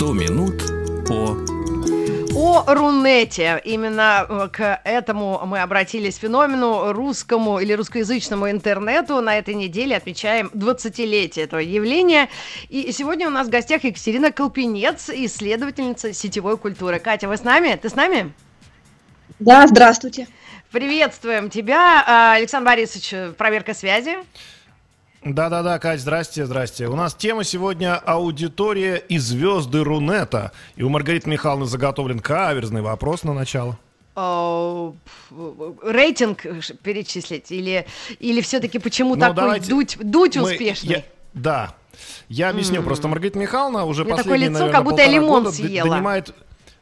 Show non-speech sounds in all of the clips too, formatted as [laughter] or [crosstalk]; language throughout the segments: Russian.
100 минут по о Рунете. Именно э, к этому мы обратились феномену русскому или русскоязычному интернету. На этой неделе отмечаем 20-летие этого явления. И сегодня у нас в гостях Екатерина Колпинец, исследовательница сетевой культуры. Катя, вы с нами? Ты с нами? Да, здравствуйте. Приветствуем тебя. А, Александр Борисович, проверка связи. Да-да-да, Кать, здрасте, здрасте. У нас тема сегодня аудитория и звезды Рунета. И у Маргариты Михайловны заготовлен каверзный вопрос на начало. рейтинг перечислить или, или все-таки почему ну, такой дуть, дуть мы, успешный? Я, да, я объясню. Mm. Просто Маргарита Михайловна уже последние, такое лицо, наверное, как будто я лимон года съела. донимает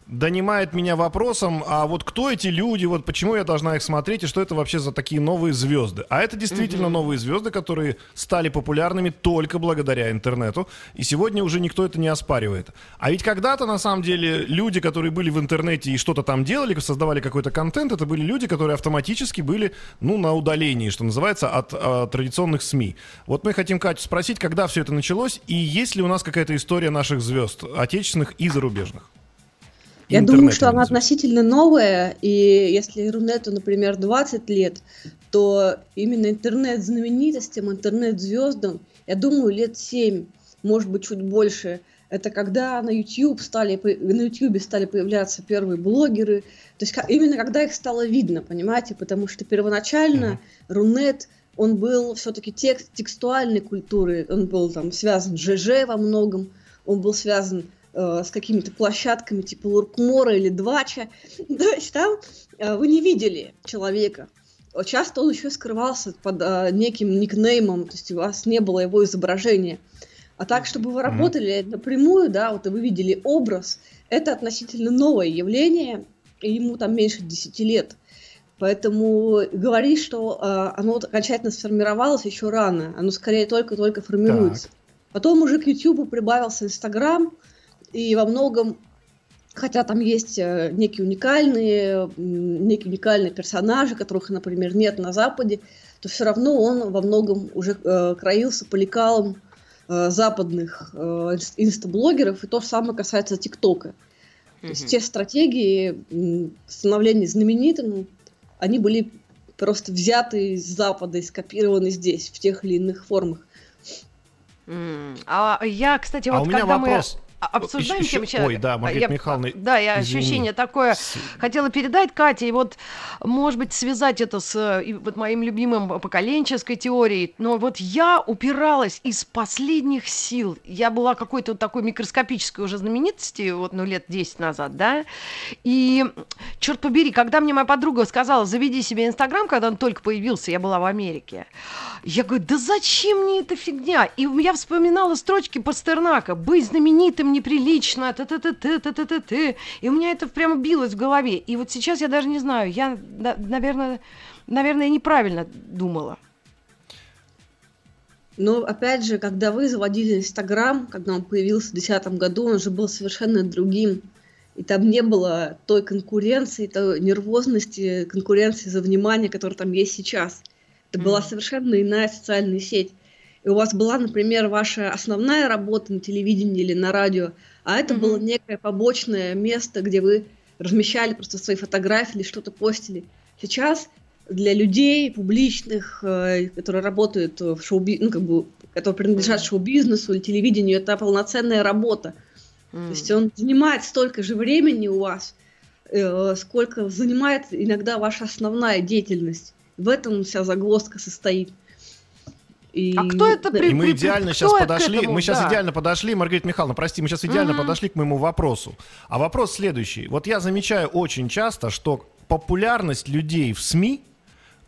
донимает меня вопросом, а вот кто эти люди, вот почему я должна их смотреть, и что это вообще за такие новые звезды? А это действительно mm-hmm. новые звезды, которые стали популярными только благодаря интернету, и сегодня уже никто это не оспаривает. А ведь когда-то, на самом деле, люди, которые были в интернете и что-то там делали, создавали какой-то контент, это были люди, которые автоматически были, ну, на удалении, что называется, от, от традиционных СМИ. Вот мы хотим Катю спросить, когда все это началось, и есть ли у нас какая-то история наших звезд, отечественных и зарубежных? Я думаю, что она относительно новая, и если Рунету, например, 20 лет, то именно интернет-знаменитостям, интернет-звездам, я думаю, лет 7, может быть, чуть больше. Это когда на YouTube стали, на YouTube стали появляться первые блогеры, то есть именно когда их стало видно, понимаете, потому что первоначально mm-hmm. Рунет, он был все-таки текст, текстуальной культуры, он был там связан с ЖЖ во многом, он был связан Э, с какими-то площадками типа Луркмора или Двача. [laughs] То есть там э, вы не видели человека. Часто он еще скрывался под э, неким никнеймом, то есть у вас не было его изображения. А так, чтобы вы работали напрямую, да, вот и вы видели образ, это относительно новое явление, и ему там меньше 10 лет. Поэтому говорить, что э, оно окончательно сформировалось еще рано, оно скорее только-только формируется. Так. Потом уже к YouTube прибавился Инстаграм, и во многом, хотя там есть э, некие уникальные, некие уникальные персонажи, которых, например, нет на Западе, то все равно он во многом уже э, краился по лекалам э, западных э, инстаблогеров, и то же самое касается ТикТока. Mm-hmm. То есть те стратегии становления знаменитым, они были просто взяты из Запада и скопированы здесь, в тех или иных формах. Mm. А я, кстати, а вот у меня когда вопрос. мы обсуждаем еще, тему сейчас. Ой, да, Маргарита я, Михайловна, Да, я извини. ощущение такое хотела передать Кате, и вот, может быть, связать это с вот моим любимым поколенческой теорией, но вот я упиралась из последних сил. Я была какой-то вот такой микроскопической уже знаменитости, вот, ну, лет 10 назад, да, и, черт побери, когда мне моя подруга сказала, заведи себе Инстаграм, когда он только появился, я была в Америке, я говорю, да зачем мне эта фигня? И я вспоминала строчки Пастернака, быть знаменитым совсем неприлично, т т т т т т т т И у меня это прямо билось в голове. И вот сейчас я даже не знаю, я, наверное, наверное, неправильно думала. Но опять же, когда вы заводили Инстаграм, когда он появился в 2010 году, он же был совершенно другим. И там не было той конкуренции, той нервозности, конкуренции за внимание, которая там есть сейчас. Это mm. была совершенно иная социальная сеть и у вас была, например, ваша основная работа на телевидении или на радио, а это mm-hmm. было некое побочное место, где вы размещали просто свои фотографии или что-то постили. Сейчас для людей публичных, э, которые работают в шоу ну, как бы, которые принадлежат шоу-бизнесу или телевидению, это полноценная работа. Mm. То есть он занимает столько же времени у вас, э, сколько занимает иногда ваша основная деятельность. В этом вся загвоздка состоит. И... А кто это при... И мы идеально сейчас подошли, этому? мы сейчас да. идеально подошли, Маргарита Михайловна, прости, мы сейчас идеально mm-hmm. подошли к моему вопросу. А вопрос следующий. Вот я замечаю очень часто, что популярность людей в СМИ,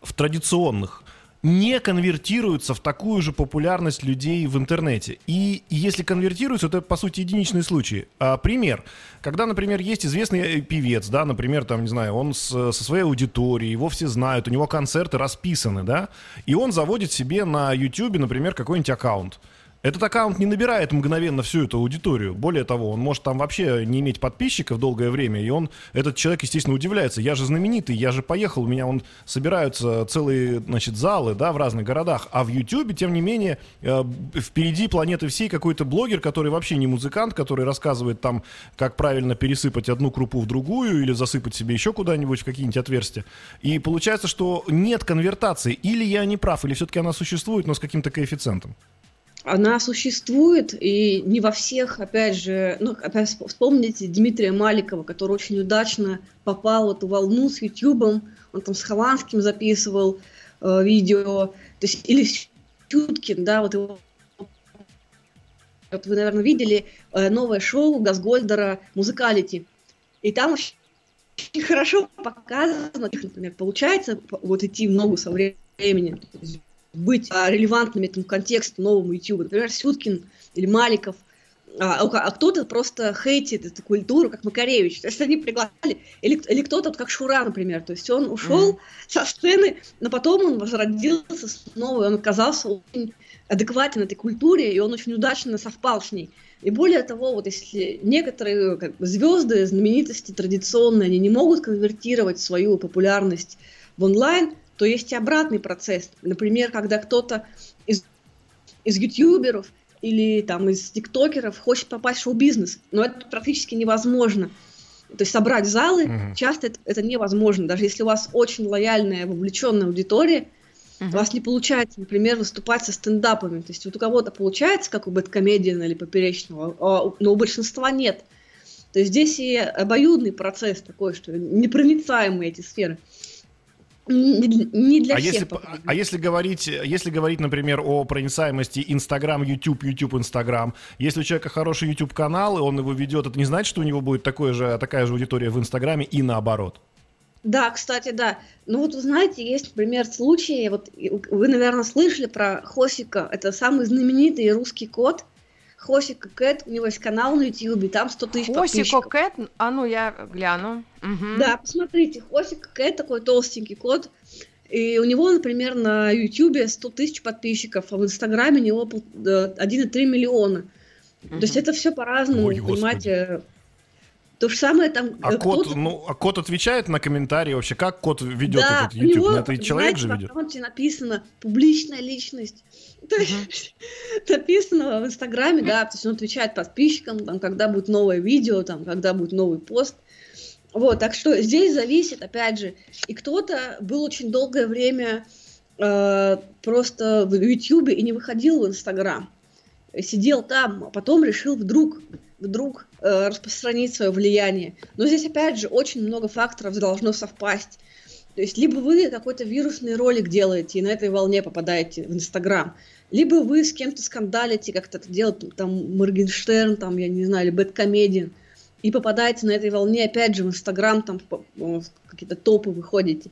в традиционных, не конвертируются в такую же популярность людей в интернете. И, если конвертируются, то это, по сути, единичные случаи. А, пример. Когда, например, есть известный э, певец, да, например, там, не знаю, он с, со своей аудиторией, его все знают, у него концерты расписаны, да, и он заводит себе на YouTube, например, какой-нибудь аккаунт. Этот аккаунт не набирает мгновенно всю эту аудиторию. Более того, он может там вообще не иметь подписчиков долгое время, и он, этот человек, естественно, удивляется. Я же знаменитый, я же поехал, у меня он собираются целые, значит, залы, да, в разных городах. А в Ютьюбе, тем не менее, э, впереди планеты всей какой-то блогер, который вообще не музыкант, который рассказывает там, как правильно пересыпать одну крупу в другую или засыпать себе еще куда-нибудь в какие-нибудь отверстия. И получается, что нет конвертации. Или я не прав, или все-таки она существует, но с каким-то коэффициентом она существует, и не во всех, опять же, ну, опять вспомните Дмитрия Маликова, который очень удачно попал в эту волну с Ютубом, он там с Хованским записывал э, видео, то есть, или Чуткин, да, вот его вот вы, наверное, видели э, новое шоу Газгольдера «Музыкалити». И там очень хорошо показано, например, получается вот идти в ногу со временем быть а, релевантными этому контексту новому YouTube. Например, Сюткин или Маликов. А, а кто-то просто хейтит эту культуру, как Макаревич. То есть они приглашали, или, или кто-то, вот как Шура, например. То есть он ушел mm-hmm. со сцены, но потом он возродился снова, и он оказался очень адекватен этой культуре, и он очень удачно совпал с ней. И более того, вот если некоторые как бы, звезды, знаменитости традиционные, они не могут конвертировать свою популярность в онлайн, то есть и обратный процесс. Например, когда кто-то из, из ютуберов или там из тиктокеров хочет попасть в шоу-бизнес, но это практически невозможно. То есть собрать залы mm-hmm. часто это, это невозможно. Даже если у вас очень лояльная, вовлеченная аудитория, mm-hmm. у вас не получается, например, выступать со стендапами. То есть вот у кого-то получается, как у бэткомедиана или поперечного, а, но у большинства нет. То есть здесь и обоюдный процесс такой, что непроницаемые эти сферы не для а всех. Если, а если говорить, если говорить, например, о проницаемости Инстаграм, YouTube, YouTube, Инстаграм, если у человека хороший YouTube канал, и он его ведет, это не значит, что у него будет такое же, такая же аудитория в Инстаграме и наоборот? Да, кстати, да. Ну вот вы знаете, есть, например, случаи, вот вы, наверное, слышали про Хосика, это самый знаменитый русский кот, Хосика Кэт, у него есть канал на Ютьюбе, там 100 тысяч Хосико Кэт, а ну я гляну. Угу. Да, посмотрите, Хосика Кэт такой толстенький кот, и у него, например, на Ютьюбе 100 тысяч подписчиков, а в Инстаграме у него 1,3 миллиона. Угу. То есть это все по-разному, Ой, понимаете. Господи. То же самое там... А кот, ну, а кот отвечает на комментарии вообще? Как кот ведет да, этот YouTube? Него, ну, это человек же ведет? в написано «публичная личность». [laughs] То есть [laughs] написано в Инстаграме, да, то есть он отвечает подписчикам, там, когда будет новое видео, там, когда будет новый пост. Вот, так что здесь зависит, опять же, и кто-то был очень долгое время э, просто в Ютьюбе и не выходил в Инстаграм. Сидел там, а потом решил вдруг вдруг э, распространить свое влияние. Но здесь, опять же, очень много факторов должно совпасть. То есть, либо вы какой-то вирусный ролик делаете и на этой волне попадаете в Инстаграм, либо вы с кем-то скандалите, как-то это делает там Моргенштерн, там, я не знаю, или Бэткомедиан, и попадаете на этой волне, опять же, в Инстаграм, там, какие-то топы выходите.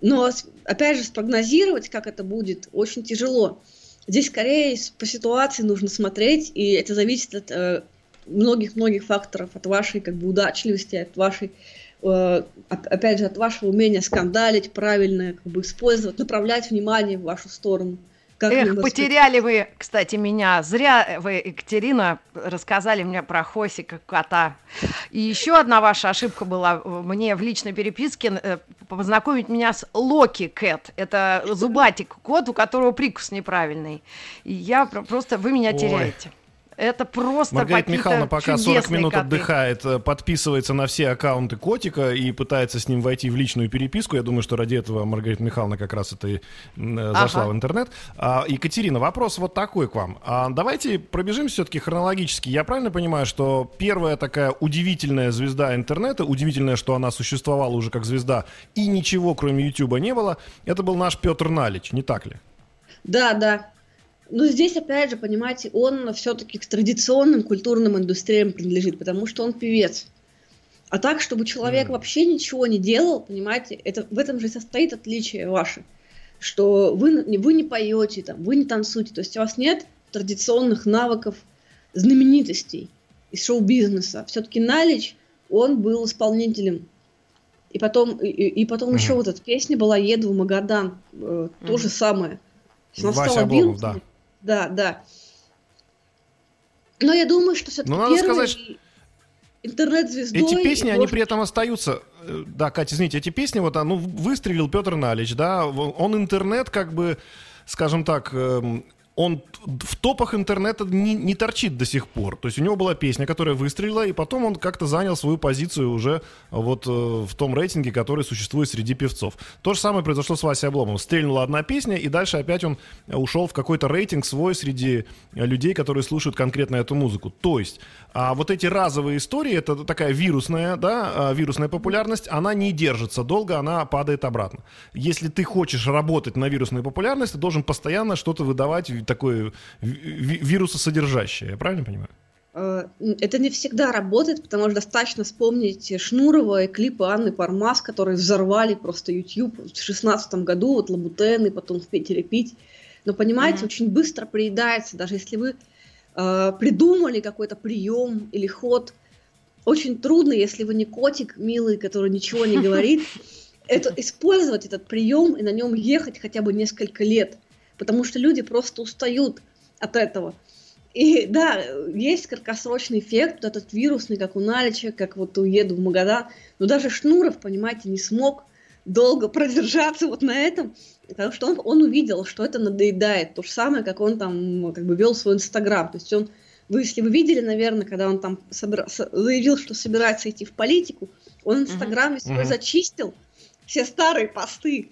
Но, опять же, спрогнозировать, как это будет, очень тяжело. Здесь скорее по ситуации нужно смотреть, и это зависит от э, многих-многих факторов, от вашей как бы удачливости, от вашей э, опять же, от вашего умения скандалить, правильно как бы использовать, направлять внимание в вашу сторону. Как Эх, потеряли вы, кстати, меня. Зря вы, Екатерина, рассказали мне про Хосика кота. И еще одна ваша ошибка была мне в личной переписке э, познакомить меня с Локи Кэт. Это зубатик кот, у которого прикус неправильный. И я просто... Вы меня Ой. теряете. Это просто Маргарита Михайловна пока 40 минут коты. отдыхает, э, подписывается на все аккаунты котика и пытается с ним войти в личную переписку. Я думаю, что ради этого Маргарита Михайловна как раз это и э, зашла ага. в интернет. А, Екатерина, вопрос вот такой к вам. А, давайте пробежим все-таки хронологически. Я правильно понимаю, что первая такая удивительная звезда интернета, удивительная, что она существовала уже как звезда, и ничего кроме Ютуба не было, это был наш Петр Налич, не так ли? Да, да. Но здесь, опять же, понимаете, он все-таки к традиционным культурным индустриям принадлежит, потому что он певец. А так, чтобы человек mm. вообще ничего не делал, понимаете, это, в этом же состоит отличие ваше. Что вы, вы не поете, там, вы не танцуете, то есть у вас нет традиционных навыков знаменитостей из шоу-бизнеса. Все-таки Налич, он был исполнителем. И потом, и, и потом mm. еще вот эта песня была «Еду в Магадан», э, mm. то же самое. Вася Обломов, да. Да, да. Но я думаю, что все-таки ну, сказать, интернет-звездой... Эти песни, может... они при этом остаются... Э, да, Катя, извините, эти песни, вот, ну, выстрелил Петр Налич, да, он интернет как бы, скажем так, эм, он в топах интернета не, не торчит до сих пор. То есть у него была песня, которая выстрелила, и потом он как-то занял свою позицию уже вот э, в том рейтинге, который существует среди певцов. То же самое произошло с Васей Обломовым. Стрельнула одна песня, и дальше опять он ушел в какой-то рейтинг свой среди людей, которые слушают конкретно эту музыку. То есть а вот эти разовые истории, это такая вирусная, да, а, вирусная популярность, она не держится долго, она падает обратно. Если ты хочешь работать на вирусной популярности, ты должен постоянно что-то выдавать такое вирусосодержащее. Я правильно понимаю? Э, это не всегда работает, потому что достаточно вспомнить Шнурова и клипы Анны Пармас, которые взорвали просто YouTube в 2016 году, вот Лабутены, потом в Питере пить. Но понимаете, mm-hmm. очень быстро приедается, даже если вы э, придумали какой-то прием или ход. Очень трудно, если вы не котик милый, который ничего не говорит, [laughs] это использовать этот прием и на нем ехать хотя бы несколько лет, потому что люди просто устают от этого. И [laughs] да, есть краткосрочный эффект, вот этот вирусный, как у Налича, как вот уеду в Магадан. Но даже Шнуров, понимаете, не смог долго [laughs] продержаться вот на этом, потому что он, он увидел, что это надоедает. То же самое, как он там как бы вел свой Инстаграм. То есть он, вы, если вы видели, наверное, когда он там собира, заявил, что собирается идти в политику, он Инстаграме uh-huh. свой зачистил, все старые посты,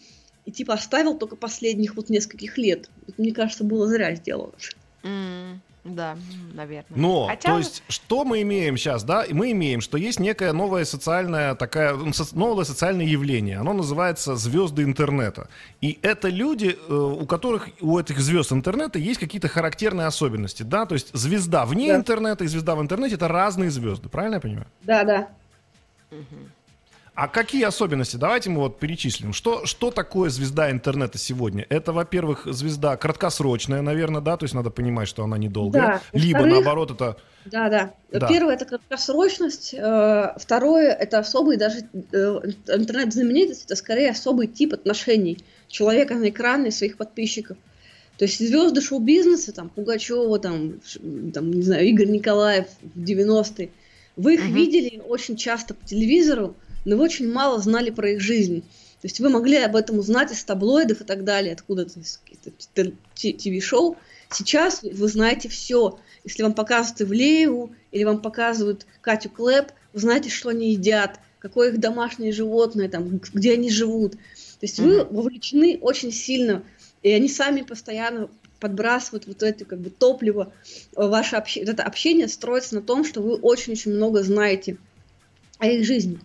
и типа оставил только последних вот нескольких лет. Мне кажется, было зря сделано. Mm. Да, наверное. Но, Хотя... то есть, что мы имеем сейчас, да? Мы имеем, что есть некое новое социальное, такая, новое социальное явление. Оно называется звезды интернета. И это люди, э, у которых, у этих звезд интернета есть какие-то характерные особенности, да? То есть, звезда вне да. интернета и звезда в интернете это разные звезды, правильно я понимаю? Да, да. Угу. А какие особенности? Давайте мы вот перечислим. Что, что такое звезда интернета сегодня? Это, во-первых, звезда краткосрочная, наверное, да, то есть надо понимать, что она недолгая. Да. Либо, наоборот, это... Да, да. да. Первое – это краткосрочность. Э, второе – это особый даже э, интернет-знаменитость, это скорее особый тип отношений человека на экране и своих подписчиков. То есть звезды шоу-бизнеса, там, Пугачева, там, там, не знаю, Игорь Николаев в 90-е, вы их угу. видели очень часто по телевизору, но вы очень мало знали про их жизнь. То есть вы могли об этом узнать из таблоидов и так далее, откуда-то из ТВ-шоу. Сейчас вы знаете все. Если вам показывают Ивлееву или вам показывают Катю Клэп, вы знаете, что они едят, какое их домашнее животное, там, где они живут. То есть вы вовлечены очень сильно, и они сами постоянно подбрасывают вот это как бы топливо. Ваше общение, это общение строится на том, что вы очень-очень много знаете о их жизни.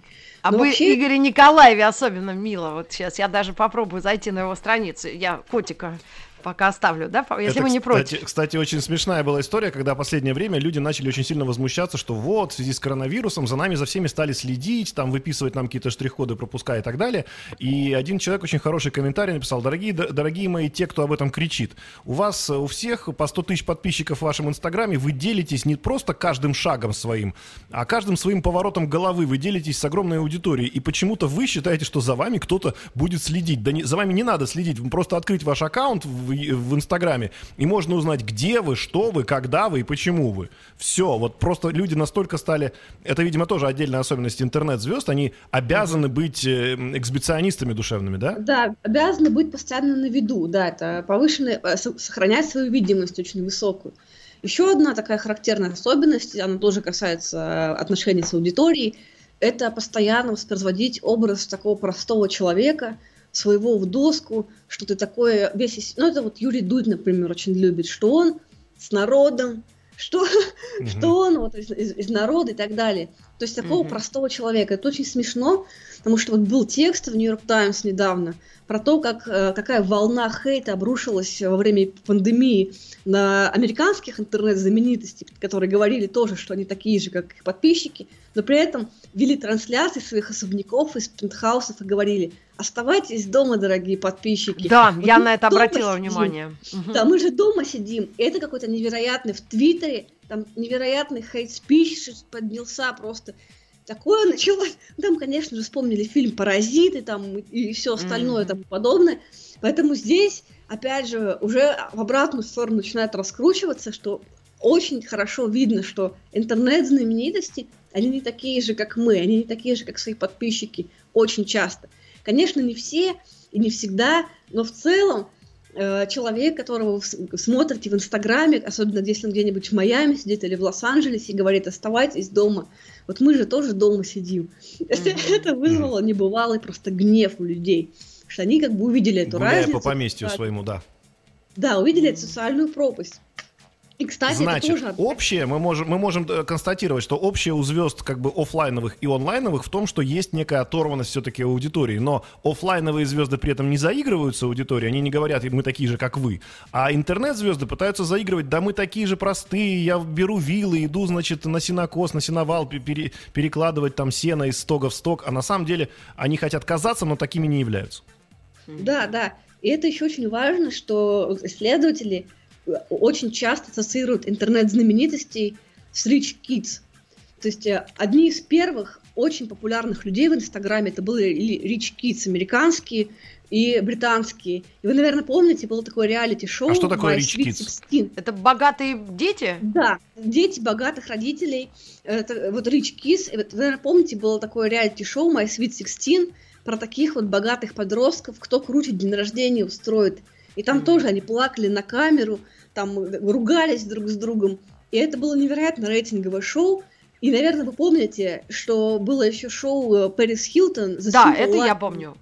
А вы вообще... Игоре Николаеве особенно мило. Вот сейчас я даже попробую зайти на его страницу. Я котика пока оставлю, да, если Это, вы не кстати, против. Кстати, очень смешная была история, когда в последнее время люди начали очень сильно возмущаться, что вот, в связи с коронавирусом за нами за всеми стали следить, там выписывать нам какие-то штрих-коды, пропуска и так далее. И один человек очень хороший комментарий написал, дорогие, дорогие мои, те, кто об этом кричит, у вас у всех по 100 тысяч подписчиков в вашем инстаграме, вы делитесь не просто каждым шагом своим, а каждым своим поворотом головы, вы делитесь с огромной аудиторией, и почему-то вы считаете, что за вами кто-то будет следить. Да не, за вами не надо следить, просто открыть ваш аккаунт в в Инстаграме, и можно узнать, где вы, что вы, когда вы и почему вы. Все, вот просто люди настолько стали, это, видимо, тоже отдельная особенность интернет-звезд, они обязаны быть э, эксбиционистами душевными, да? Да, обязаны быть постоянно на виду, да, это повышенное, э, сохранять свою видимость очень высокую. Еще одна такая характерная особенность, она тоже касается э, отношений с аудиторией, это постоянно воспроизводить образ такого простого человека – своего в доску, что ты такое весь... Ну, это вот Юрий Дудь, например, очень любит, что он с народом, что, mm-hmm. что он вот из, из, из народа и так далее. То есть такого mm-hmm. простого человека. Это очень смешно, потому что вот был текст в Нью-Йорк Таймс недавно про то, как, э, какая волна хейта обрушилась во время пандемии на американских интернет-знаменитостей, которые говорили тоже, что они такие же, как их подписчики, но при этом вели трансляции своих особняков из пентхаусов и говорили, оставайтесь дома, дорогие подписчики. Да, вот я на это обратила сидим. внимание. Да, мы же дома сидим. Это какой-то невероятный в Твиттере, там невероятный хейт-спич поднялся просто. Такое [laughs] началось. Там, конечно же, вспомнили фильм «Паразиты» там, и все остальное mm-hmm. тому подобное. Поэтому здесь, опять же, уже в обратную сторону начинает раскручиваться, что очень хорошо видно, что интернет-знаменитости, они не такие же, как мы, они не такие же, как свои подписчики, очень часто. Конечно, не все и не всегда, но в целом э, человек, которого вы смотрите в Инстаграме, особенно если он где-нибудь в Майами сидит или в Лос-Анджелесе и говорит, оставайтесь дома. Вот мы же тоже дома сидим. Mm-hmm. [laughs] Это вызвало небывалый просто гнев у людей, что они как бы увидели эту Гуляя разницу. по поместью своему, да. Да, увидели эту социальную пропасть. И, кстати, Значит, это тоже... общее, мы можем, мы можем э, констатировать, что общее у звезд как бы офлайновых и онлайновых в том, что есть некая оторванность все-таки аудитории. Но офлайновые звезды при этом не заигрываются аудиторией, они не говорят, мы такие же, как вы. А интернет-звезды пытаются заигрывать, да мы такие же простые, я беру вилы, иду, значит, на синокос, на синовал, пере, перекладывать там сено из стога в сток. А на самом деле они хотят казаться, но такими не являются. Да, да. И это еще очень важно, что исследователи очень часто ассоциируют интернет-знаменитостей с Rich Kids. То есть э, одни из первых очень популярных людей в Инстаграме это были Rich Kids американские и британские. И вы, наверное, помните, было такое реалити-шоу. А что такое Rich Kids? 16. Это богатые дети? Да, дети богатых родителей. Это, вот Rich Kids. Вы, наверное, помните, было такое реалити-шоу My Sweet 16 про таких вот богатых подростков, кто круче день рождения устроит. И там mm. тоже они плакали на камеру, там ругались друг с другом. И это было невероятно рейтинговое шоу. И, наверное, вы помните, что было еще шоу Пэрис Хилтон. Да, это Life. я помню.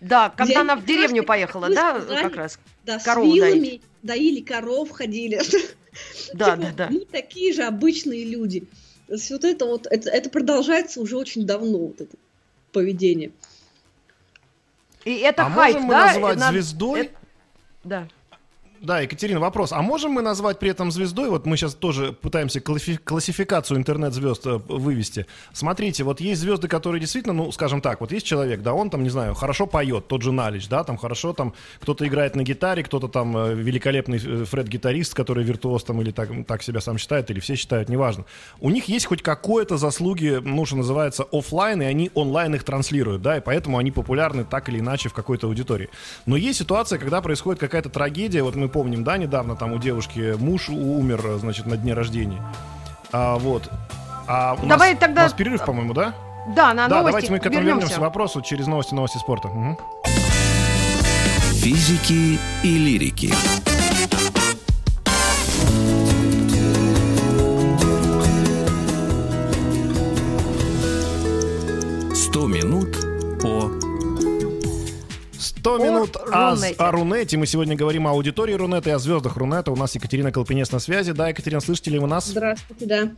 Да, когда Где она в деревню поехала, да, сказали, как раз. Да, корову с вилами доить. доили коров, ходили. [laughs] Да, типа, да, да. Мы такие же обычные люди. То есть вот это вот, это, это продолжается уже очень давно, вот это поведение. И это а хайп, можем да? мы назвать звездой? Это... Да. Да, Екатерина, вопрос. А можем мы назвать при этом звездой? Вот мы сейчас тоже пытаемся классификацию интернет-звезд э, вывести. Смотрите, вот есть звезды, которые действительно, ну, скажем так, вот есть человек, да, он там, не знаю, хорошо поет, тот же Налич, да, там хорошо там кто-то играет на гитаре, кто-то там э, великолепный э, Фред-гитарист, который виртуоз там или так, так себя сам считает, или все считают, неважно. У них есть хоть какое-то заслуги, ну, что называется, офлайн, и они онлайн их транслируют, да, и поэтому они популярны так или иначе в какой-то аудитории. Но есть ситуация, когда происходит какая-то трагедия, вот мы помним, да, недавно там у девушки муж умер, значит, на дне рождения. А, вот. А у Давай нас, тогда... У нас перерыв, по-моему, да? Да, на да, новости давайте мы к этому вернемся. вернемся вопросу через новости, новости спорта. Угу. Физики и лирики. Сто минут по 100 минут о, о Рунете. Мы сегодня говорим о аудитории Рунета и о звездах Рунета. У нас Екатерина Колпинец на связи. Да, Екатерина, слышите ли вы нас? Здравствуйте, да.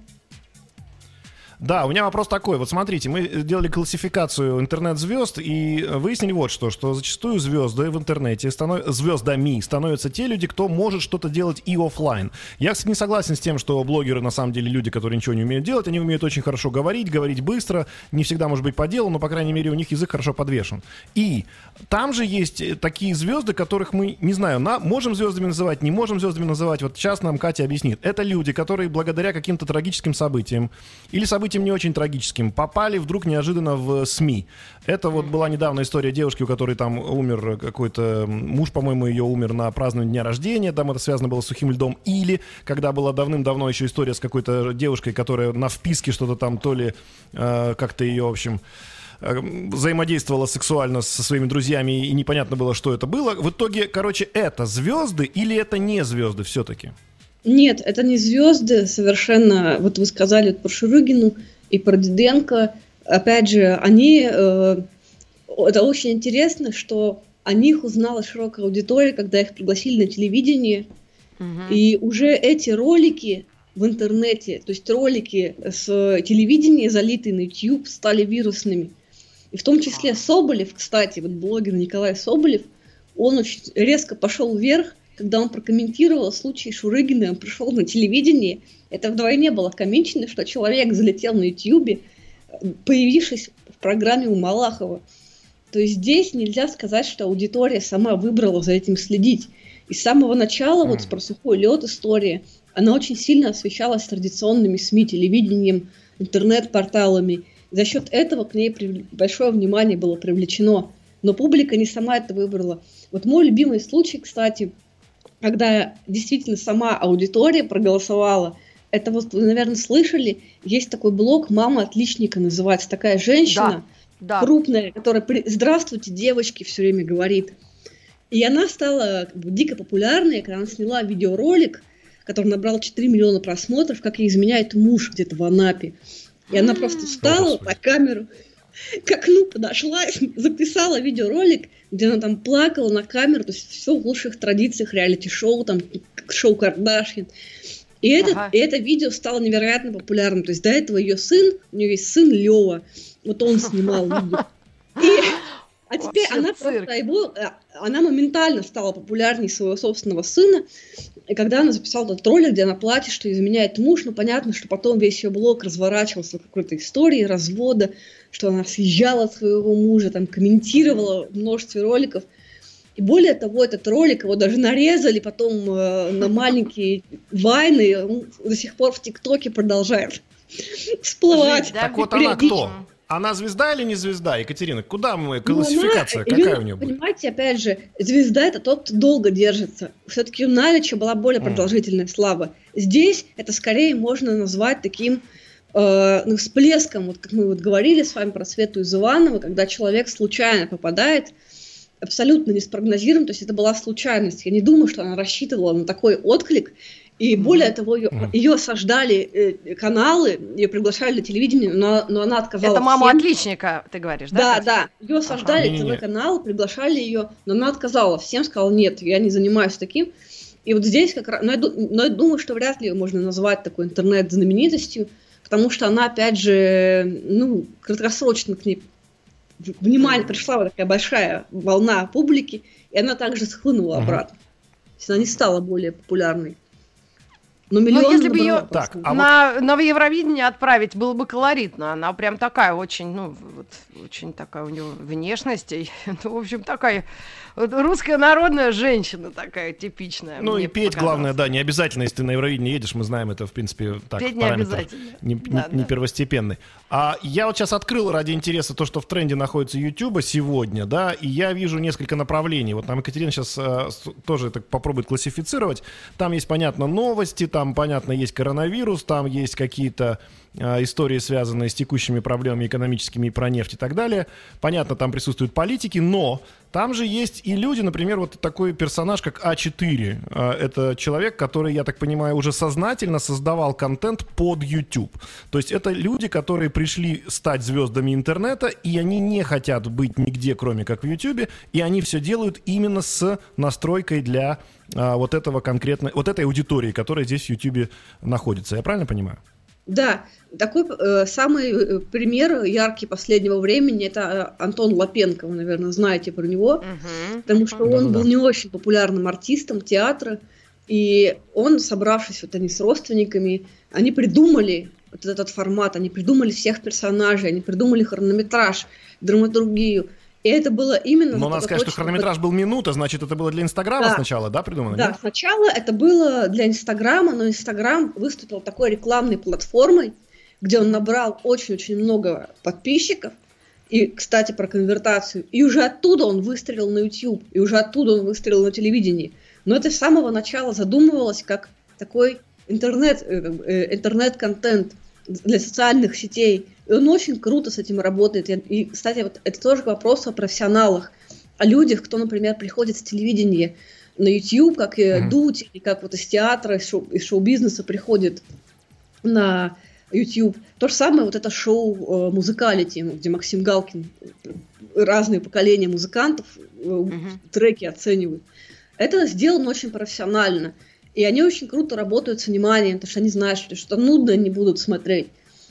Да, у меня вопрос такой. Вот смотрите, мы делали классификацию интернет-звезд и выяснили вот что, что зачастую звезды в интернете, станов... звездами становятся те люди, кто может что-то делать и офлайн. Я, кстати, не согласен с тем, что блогеры на самом деле люди, которые ничего не умеют делать, они умеют очень хорошо говорить, говорить быстро, не всегда может быть по делу, но, по крайней мере, у них язык хорошо подвешен. И там же есть такие звезды, которых мы, не знаю, на... можем звездами называть, не можем звездами называть. Вот сейчас нам Катя объяснит. Это люди, которые благодаря каким-то трагическим событиям или событиям событием не очень трагическим, попали вдруг неожиданно в СМИ. Это вот была недавно история девушки, у которой там умер какой-то муж, по-моему, ее умер на праздновании дня рождения, там это связано было с сухим льдом. Или, когда была давным-давно еще история с какой-то девушкой, которая на вписке что-то там, то ли э, как-то ее, в общем, э, взаимодействовала сексуально со своими друзьями, и непонятно было, что это было. В итоге, короче, это звезды или это не звезды все-таки? Нет, это не звезды совершенно. Вот вы сказали про Шурыгину и про Диденко. Опять же, они... Э, это очень интересно, что о них узнала широкая аудитория, когда их пригласили на телевидение. Угу. И уже эти ролики в интернете, то есть ролики с телевидения, залитые на YouTube, стали вирусными. И в том числе Соболев, кстати, вот блогер Николай Соболев, он очень резко пошел вверх, когда он прокомментировал случай Шурыгина, он пришел на телевидение, это вдвойне было комично, что человек залетел на Ютьюбе, появившись в программе у Малахова. То есть здесь нельзя сказать, что аудитория сама выбрала за этим следить. И с самого начала, вот про сухой лед история, она очень сильно освещалась традиционными СМИ, телевидением, интернет-порталами. За счет этого к ней большое внимание было привлечено. Но публика не сама это выбрала. Вот мой любимый случай, кстати, когда действительно сама аудитория проголосовала, это вот вы, наверное, слышали, есть такой блог «Мама отличника» называется, такая женщина, да, да. крупная, которая «Здравствуйте, девочки» все время говорит. И она стала как бы, дико популярной, когда она сняла видеоролик, который набрал 4 миллиона просмотров, как ей изменяет муж где-то в Анапе. И она просто встала на камеру, к окну подошла, записала видеоролик, где она там плакала на камеру, то есть все в лучших традициях реалити-шоу, там шоу Кардашьян. И это, ага. и это видео стало невероятно популярным. То есть до этого ее сын, у нее есть сын Лева, вот он снимал видео. А теперь Вообще она цирк. просто его, э, она моментально стала популярнее своего собственного сына. И когда она записала этот ролик, где она платит, что изменяет муж, ну понятно, что потом весь ее блог разворачивался в какой-то истории развода, что она съезжала от своего мужа, там комментировала в множестве роликов. И более того, этот ролик его даже нарезали потом э, на маленькие [laughs] вайны, он до сих пор в ТикТоке продолжает всплывать. Жить, да? Так вот она кто? Она звезда или не звезда, Екатерина? Куда мы, классификация, ну, она, какая у нее будет? Понимаете, опять же, звезда это тот, кто долго держится. Все-таки у Налича была более продолжительная mm. слава. Здесь это скорее можно назвать таким э, ну, всплеском, вот как мы вот говорили с вами про Свету из Иванова, когда человек случайно попадает абсолютно не спрогнозируем, то есть это была случайность. Я не думаю, что она рассчитывала на такой отклик, и более того, ее, mm-hmm. ее осаждали э, каналы, ее приглашали на телевидение, но, но она отказалась. Это мама отличника, ты говоришь, да? Да, да. Ее осаждали ага. ТВ-канал, приглашали ее, но она отказала. Всем сказала, нет, я не занимаюсь таким. И вот здесь как раз, но я, но я думаю, что вряд ли ее можно назвать такой интернет-знаменитостью, потому что она, опять же, ну, краткосрочно к ней внимание, пришла вот такая большая волна публики, и она также схлынула обратно. То есть она не стала более популярной. Но ну, миллион если бы ее так, а на, вот... на Евровидение отправить, было бы колоритно. Она прям такая очень, ну, вот, очень такая у нее внешность. И, [laughs] ну, в общем, такая вот русская народная женщина такая типичная. Ну и петь, показалось. главное, да, не обязательно, если ты на Евровидение едешь, мы знаем, это, в принципе, так, петь не обязательно. Не, да, не, да. первостепенный. А я вот сейчас открыл ради интереса то, что в тренде находится YouTube сегодня, да, и я вижу несколько направлений. Вот нам Екатерина сейчас э, тоже это попробует классифицировать. Там есть, понятно, новости, там, понятно, есть коронавирус, там есть какие-то э, истории, связанные с текущими проблемами экономическими и про нефть и так далее. Понятно, там присутствуют политики, но там же есть и люди, например, вот такой персонаж, как А4. А, это человек, который, я так понимаю, уже сознательно создавал контент под YouTube. То есть это люди, которые пришли стать звездами интернета, и они не хотят быть нигде, кроме как в YouTube, и они все делают именно с настройкой для а, вот этого конкретной, вот этой аудитории, которая здесь в YouTube находится. Я правильно понимаю? Да, такой э, самый э, пример яркий последнего времени это э, Антон Лапенко, вы, наверное, знаете про него, угу. потому что он Да-да-да. был не очень популярным артистом театра, и он, собравшись вот они с родственниками, они придумали вот этот формат, они придумали всех персонажей, они придумали хронометраж, драматургию, и это было именно... Но надо сказать, что хронометраж был минута, значит, это было для Инстаграма да. сначала, да, придумано? Да, нет? сначала это было для Инстаграма, но Инстаграм выступил такой рекламной платформой, где он набрал очень-очень много подписчиков, и, кстати, про конвертацию. И уже оттуда он выстрелил на YouTube, и уже оттуда он выстрелил на телевидении. Но это с самого начала задумывалось как такой интернет, э, э, интернет-контент для социальных сетей. И он очень круто с этим работает. И, кстати, вот это тоже вопрос о профессионалах, о людях, кто, например, приходит с телевидения на YouTube, как и mm-hmm. Дудь, или как вот из театра, из, шоу, из шоу-бизнеса приходит на YouTube. То же самое вот это шоу э, музыкалити, где Максим Галкин разные поколения музыкантов mm-hmm. треки оценивают. Это сделано очень профессионально. И они очень круто работают с вниманием, потому что они знают, что что нудно не будут смотреть.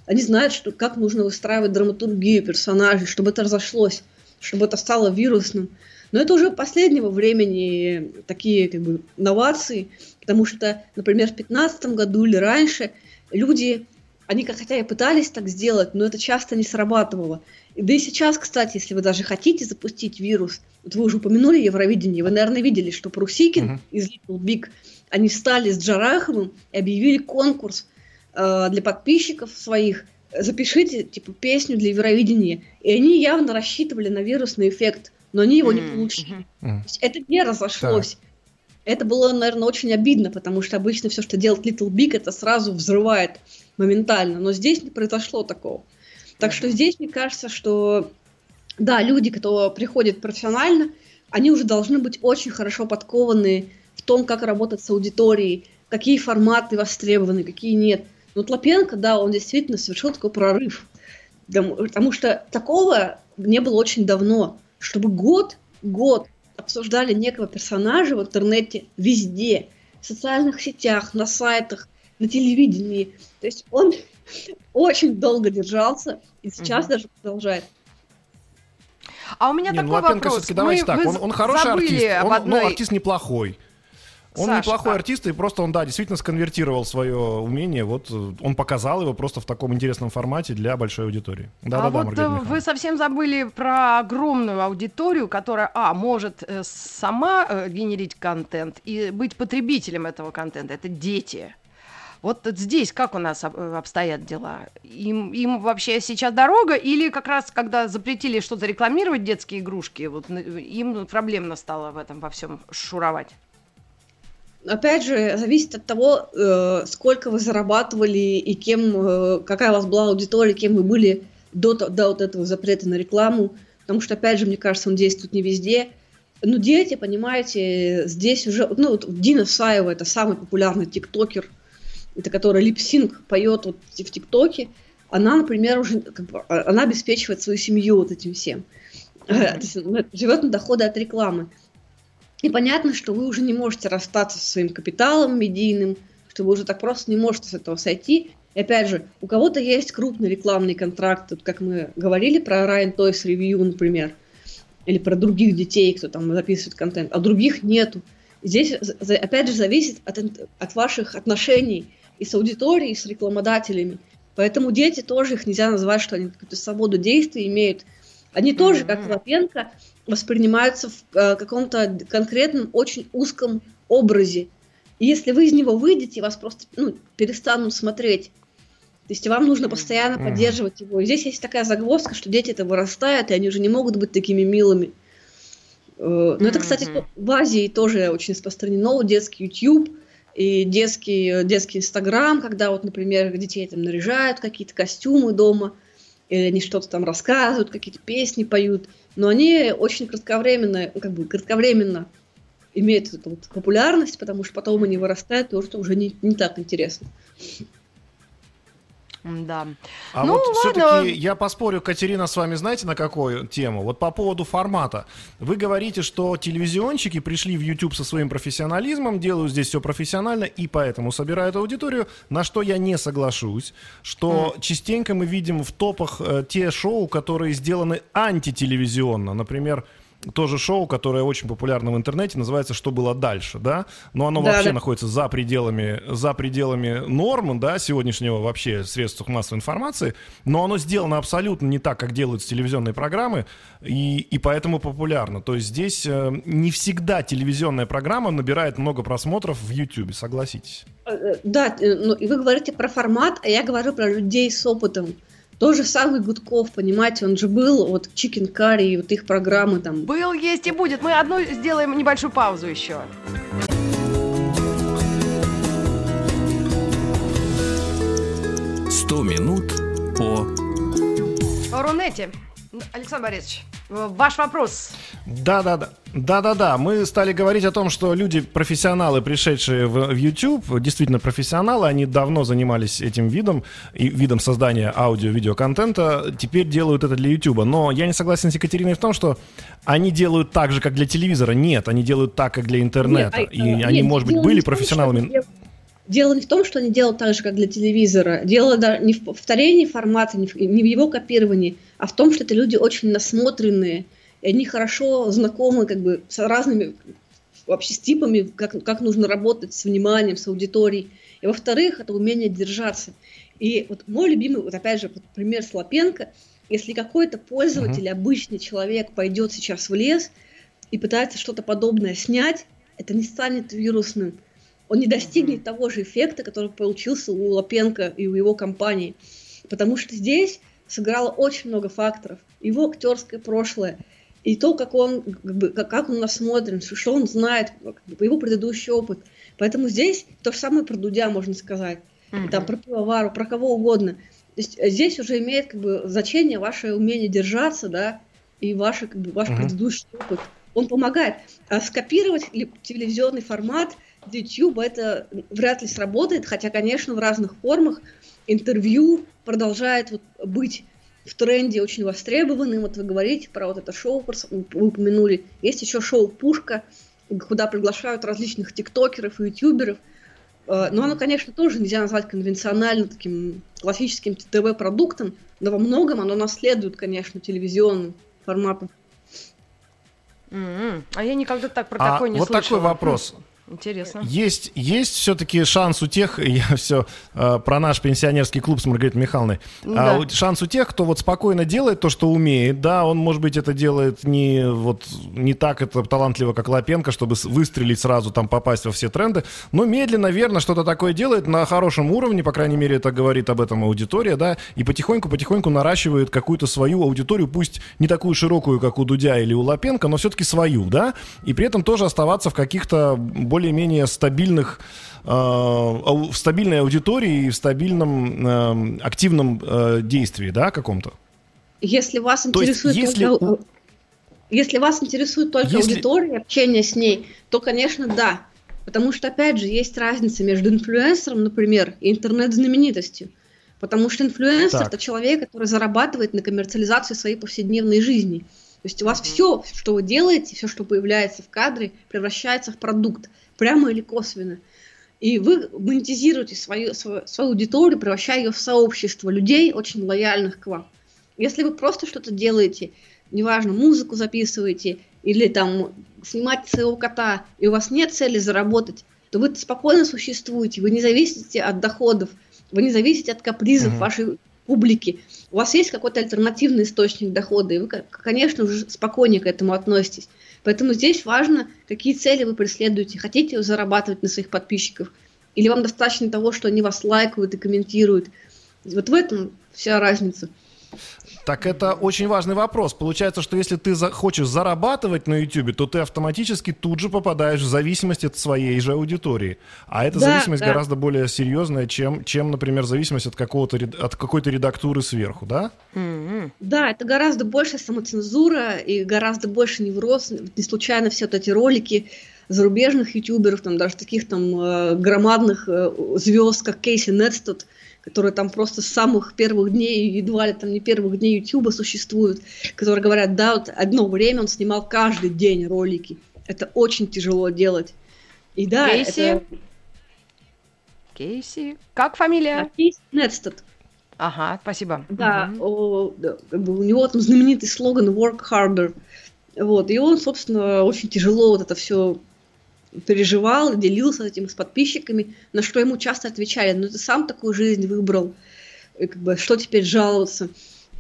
Они знают, что, как нужно выстраивать драматургию персонажей, чтобы это разошлось, чтобы это стало вирусным. Но это уже последнего времени такие как бы новации, потому что, например, в 2015 году или раньше люди, они хотя и пытались так сделать, но это часто не срабатывало. И да и сейчас, кстати, если вы даже хотите запустить вирус, вот вы уже упомянули Евровидение, вы, наверное, видели, что Прусикин uh-huh. из Little Big, они стали с Джараховым и объявили конкурс – Э, для подписчиков своих, запишите, типа, песню для Евровидения. И они явно рассчитывали на вирусный эффект, но они его mm-hmm. не получили. Mm-hmm. Это не разошлось. Это было, наверное, очень обидно, потому что обычно все, что делает Little Big, это сразу взрывает моментально. Но здесь не произошло такого. Так что здесь, мне кажется, что да, люди, кто приходит профессионально, они уже должны быть очень хорошо подкованы в том, как работать с аудиторией, какие форматы востребованы, какие нет. Но Тлопенко, да, он действительно совершил такой прорыв. Потому что такого не было очень давно, чтобы год, год обсуждали некого персонажа в интернете везде, в социальных сетях, на сайтах, на телевидении. То есть он [laughs] очень долго держался и сейчас угу. даже продолжает. А у меня не, ну, такой ну, вопрос. все-таки давайте Мы, так, он, он хороший артист, он, одной... ну, артист неплохой. Он Саша, неплохой а... артист, и просто он, да, действительно сконвертировал свое умение. Вот э, он показал его просто в таком интересном формате для большой аудитории. Да, а да, вот да, вы совсем забыли про огромную аудиторию, которая, а, может э, сама э, генерить контент и быть потребителем этого контента. Это дети. Вот здесь как у нас обстоят дела? Им, им вообще сейчас дорога или как раз когда запретили что-то рекламировать детские игрушки, вот им проблемно стало в этом во всем шуровать? Опять же, зависит от того, э, сколько вы зарабатывали и кем, э, какая у вас была аудитория, кем вы были до, до вот этого запрета на рекламу. Потому что, опять же, мне кажется, он действует не везде. Ну, дети, понимаете, здесь уже... Ну, вот Дина Саева – это самый популярный тиктокер, это который липсинг поет вот в тиктоке. Она, например, уже... Как бы, а, она обеспечивает свою семью вот этим всем. Mm-hmm. Живет на доходы от рекламы. И понятно, что вы уже не можете расстаться со своим капиталом медийным, что вы уже так просто не можете с этого сойти. И опять же, у кого-то есть крупный рекламный контракт, вот как мы говорили про Ryan Toys Review, например, или про других детей, кто там записывает контент, а других нету. Здесь, опять же, зависит от, от ваших отношений и с аудиторией, и с рекламодателями. Поэтому дети тоже, их нельзя назвать, что они какую-то свободу действий имеют. Они тоже, mm-hmm. как Лапенко, воспринимаются в э, каком-то конкретном, очень узком образе. И если вы из него выйдете, вас просто ну, перестанут смотреть. То есть вам нужно постоянно mm-hmm. поддерживать его. И здесь есть такая загвоздка, что дети это вырастают, и они уже не могут быть такими милыми. Э, но mm-hmm. это, кстати, в Азии тоже очень распространено. Детский YouTube и детский, детский Инстаграм, когда вот, например, детей там наряжают какие-то костюмы дома, или они что-то там рассказывают, какие-то песни поют но они очень кратковременно, ну, как бы кратковременно имеют эту вот популярность, потому что потом они вырастают, и уже не, не так интересно. Да. А ну, вот все-таки я поспорю, Катерина, с вами знаете на какую тему? Вот по поводу формата. Вы говорите, что телевизионщики пришли в YouTube со своим профессионализмом, делают здесь все профессионально и поэтому собирают аудиторию, на что я не соглашусь, что mm. частенько мы видим в топах э, те шоу, которые сделаны антителевизионно. Например, тоже шоу, которое очень популярно в интернете, называется «Что было дальше», да? Но оно да, вообще да. находится за пределами, за пределами норм, да, сегодняшнего вообще средств массовой информации, но оно сделано абсолютно не так, как делаются телевизионные программы, и, и поэтому популярно. То есть здесь э, не всегда телевизионная программа набирает много просмотров в YouTube, согласитесь? Э, э, да, э, ну, и вы говорите про формат, а я говорю про людей с опытом. То же самый Гудков, понимаете, он же был, вот Chicken Curry, и вот их программы там. Был, есть и будет. Мы одну сделаем небольшую паузу еще. Сто минут по... Рунете. Александр Борисович, ваш вопрос. Да, да, да. Да, да, да. Мы стали говорить о том, что люди, профессионалы, пришедшие в, в YouTube, действительно профессионалы, они давно занимались этим видом, и видом создания аудио-видеоконтента, теперь делают это для YouTube. Но я не согласен с Екатериной в том, что они делают так же, как для телевизора. Нет, они делают так, как для интернета. Нет, и а, они, нет, может быть, были профессионалами. Дело не в том, что они делают так же, как для телевизора. Дело не в повторении формата, не в, не в его копировании, а в том, что это люди очень насмотренные, и они хорошо знакомы как бы с разными вообще с типами, как, как нужно работать с вниманием, с аудиторией. И во-вторых, это умение держаться. И вот мой любимый, вот опять же, вот пример с Лапенко, если какой-то пользователь, uh-huh. обычный человек пойдет сейчас в лес и пытается что-то подобное снять, это не станет вирусным он не достигнет mm-hmm. того же эффекта, который получился у Лапенко и у его компании. Потому что здесь сыграло очень много факторов. Его актерское прошлое, и то, как он, как, бы, как он насмотрен, что он знает, его предыдущий опыт. Поэтому здесь то же самое про Дудя можно сказать. Mm-hmm. Там про пивовару, про кого угодно. То есть э, здесь уже имеет как бы значение ваше умение держаться, да, и ваше, как бы, ваш mm-hmm. предыдущий опыт. Он помогает. А скопировать телевизионный формат YouTube это вряд ли сработает, хотя, конечно, в разных формах интервью продолжает вот быть в тренде очень востребованным. Вот вы говорите про вот это шоу, вы упомянули. Есть еще шоу «Пушка», куда приглашают различных тиктокеров и ютуберов. Э, но оно, конечно, тоже нельзя назвать конвенциональным таким классическим ТВ-продуктом, но во многом оно наследует, конечно, телевизионным форматом. Mm-hmm. А я никогда так про а такое не вот слышала. Вот такой вопрос. Интересно. Есть, есть все-таки шанс у тех, [laughs] я все э, про наш пенсионерский клуб с Маргаритой Михайловной, да. а, шанс у тех, кто вот спокойно делает то, что умеет, да, он, может быть, это делает не, вот, не так это талантливо, как Лапенко, чтобы выстрелить сразу, там, попасть во все тренды, но медленно, верно, что-то такое делает на хорошем уровне, по крайней мере, это говорит об этом аудитория, да, и потихоньку-потихоньку наращивает какую-то свою аудиторию, пусть не такую широкую, как у Дудя или у Лапенко, но все-таки свою, да, и при этом тоже оставаться в каких-то более более-менее стабильных э, в стабильной аудитории и в стабильном э, активном э, действии, да, каком-то. Если вас интересует есть, если... только, если вас интересует только если... аудитория, общение с ней, то, конечно, да. Потому что, опять же, есть разница между инфлюенсером, например, и интернет-знаменитостью. Потому что инфлюенсер это человек, который зарабатывает на коммерциализации своей повседневной жизни. То есть у вас все, что вы делаете, все, что появляется в кадре, превращается в продукт прямо или косвенно. И вы монетизируете свою, свою, свою аудиторию, превращая ее в сообщество людей, очень лояльных к вам. Если вы просто что-то делаете, неважно, музыку записываете или там снимаете своего кота, и у вас нет цели заработать, то вы спокойно существуете, вы не зависите от доходов, вы не зависите от капризов uh-huh. вашей публики. У вас есть какой-то альтернативный источник дохода, и вы, конечно, уже спокойнее к этому относитесь. Поэтому здесь важно, какие цели вы преследуете. Хотите зарабатывать на своих подписчиков? Или вам достаточно того, что они вас лайкают и комментируют? Вот в этом вся разница. Так это очень важный вопрос. Получается, что если ты за хочешь зарабатывать на YouTube, то ты автоматически тут же попадаешь в зависимость от своей же аудитории. А эта да, зависимость да. гораздо более серьезная, чем, чем, например, зависимость от, какого-то, от какой-то редактуры сверху, да? Mm-hmm. Да, это гораздо больше самоцензура и гораздо больше невроз. Не случайно все вот эти ролики зарубежных ютуберов, там даже таких там э, громадных э, звезд, как Кейси Нетстот, которые там просто с самых первых дней, едва ли там не первых дней Ютуба существуют, которые говорят, да, вот одно время он снимал каждый день ролики. Это очень тяжело делать. И да, Кейси? это... Кейси? Как фамилия? Кейси Нетстед. Ага, спасибо. Да, угу. о, да, у него там знаменитый слоган «Work harder». Вот, и он, собственно, очень тяжело вот это все переживал, делился этим с подписчиками, на что ему часто отвечали, ну ты сам такую жизнь выбрал, и как бы что теперь жаловаться.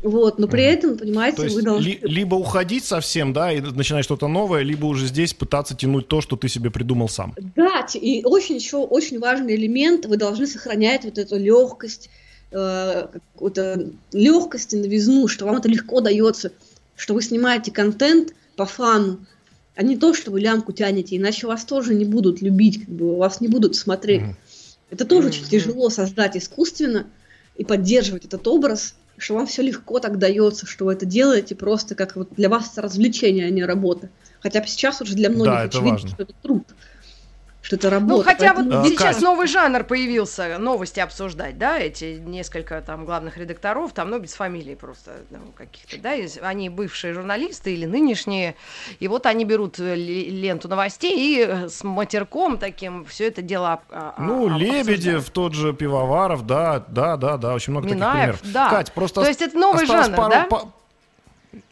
Вот, но при этом, понимаете, то есть вы должны... Ли, либо уходить совсем, да, и начинать что-то новое, либо уже здесь пытаться тянуть то, что ты себе придумал сам. Да, и очень еще очень важный элемент, вы должны сохранять вот эту легкость, э, какую-то легкость и новизну, что вам это легко дается, что вы снимаете контент по фану, а не то, что вы лямку тянете, иначе вас тоже не будут любить, как бы, вас не будут смотреть. Mm-hmm. Это тоже mm-hmm. очень тяжело создать искусственно и поддерживать этот образ, что вам все легко так дается, что вы это делаете просто как вот для вас это развлечение, а не работа. Хотя сейчас уже для многих да, очевидно, что это труд что это работа. Ну, хотя Поэтому... вот сейчас как? новый жанр появился, новости обсуждать, да, эти несколько там главных редакторов, там, ну, без фамилий просто, ну, каких-то, да, они бывшие журналисты или нынешние, и вот они берут ленту новостей и э, с матерком таким все это дело Ну, об, Лебедев, тот же Пивоваров, да, да, да, да, очень много Минаев, таких примеров. Да. Кать, просто... То есть это новый жанр, пару, да?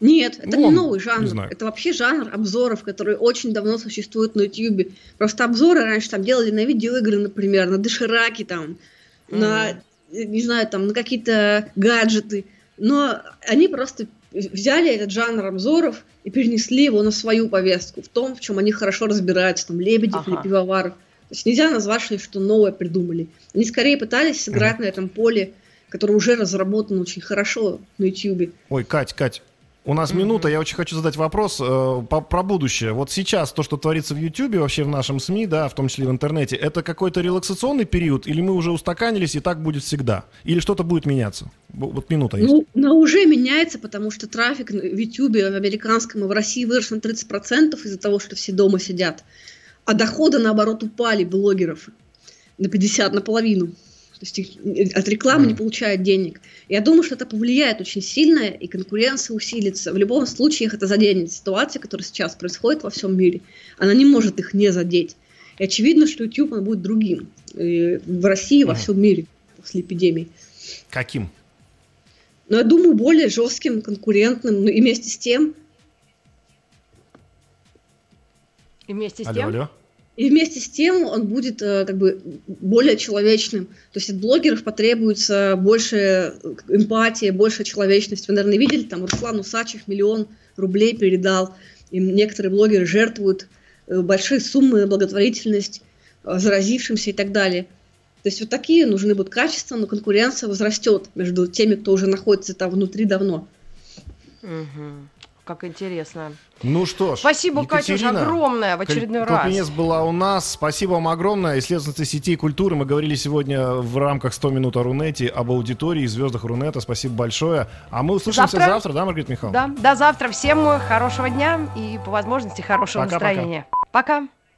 Нет, это Вон, не новый жанр. Не это вообще жанр обзоров, который очень давно существует на YouTube. Просто обзоры раньше там делали на видеоигры, например, на дошираки там, mm-hmm. на, не знаю, там, на какие-то гаджеты. Но они просто взяли этот жанр обзоров и перенесли его на свою повестку, в том, в чем они хорошо разбираются, там, Лебедев ага. или Пивоваров. То есть нельзя назвать, что что новое придумали. Они скорее пытались сыграть mm-hmm. на этом поле, которое уже разработано очень хорошо на YouTube. Ой, Кать, Кать, У нас минута, я очень хочу задать вопрос э, по, про будущее. Вот сейчас то, что творится в Ютьюбе, вообще в нашем СМИ, да, в том числе в интернете, это какой-то релаксационный период, или мы уже устаканились и так будет всегда? Или что-то будет меняться? Вот минута есть. Ну, но уже меняется, потому что трафик в Ютьюбе в американском и в России вырос на 30% из-за того, что все дома сидят. А доходы, наоборот, упали блогеров на 50, наполовину. То есть от рекламы не получают денег. Я думаю, что это повлияет очень сильно, и конкуренция усилится. В любом случае их это заденет. Ситуация, которая сейчас происходит во всем мире, она не может их не задеть. И очевидно, что YouTube он будет другим. И в России, во всем мире после эпидемии. Каким? Но я думаю, более жестким, конкурентным, ну и вместе с тем... И вместе с алло, тем... Алло. И вместе с тем он будет э, как бы более человечным. То есть от блогеров потребуется больше эмпатии, больше человечности. Вы, наверное, видели, там Руслан Усачев миллион рублей передал. И некоторые блогеры жертвуют э, большие суммы на благотворительность э, заразившимся и так далее. То есть вот такие нужны будут качества, но конкуренция возрастет между теми, кто уже находится там внутри давно. Угу. Как интересно. Ну что ж, Спасибо, Катюш, огромное в очередной раз. Калпинец была у нас. Спасибо вам огромное. Исследовательница сетей культуры. Мы говорили сегодня в рамках 100 минут о Рунете, об аудитории и звездах Рунета. Спасибо большое. А мы услышимся завтра, завтра да, Маргарита Михайловна? Да, до завтра. Всем хорошего дня и, по возможности, хорошего пока, настроения. пока.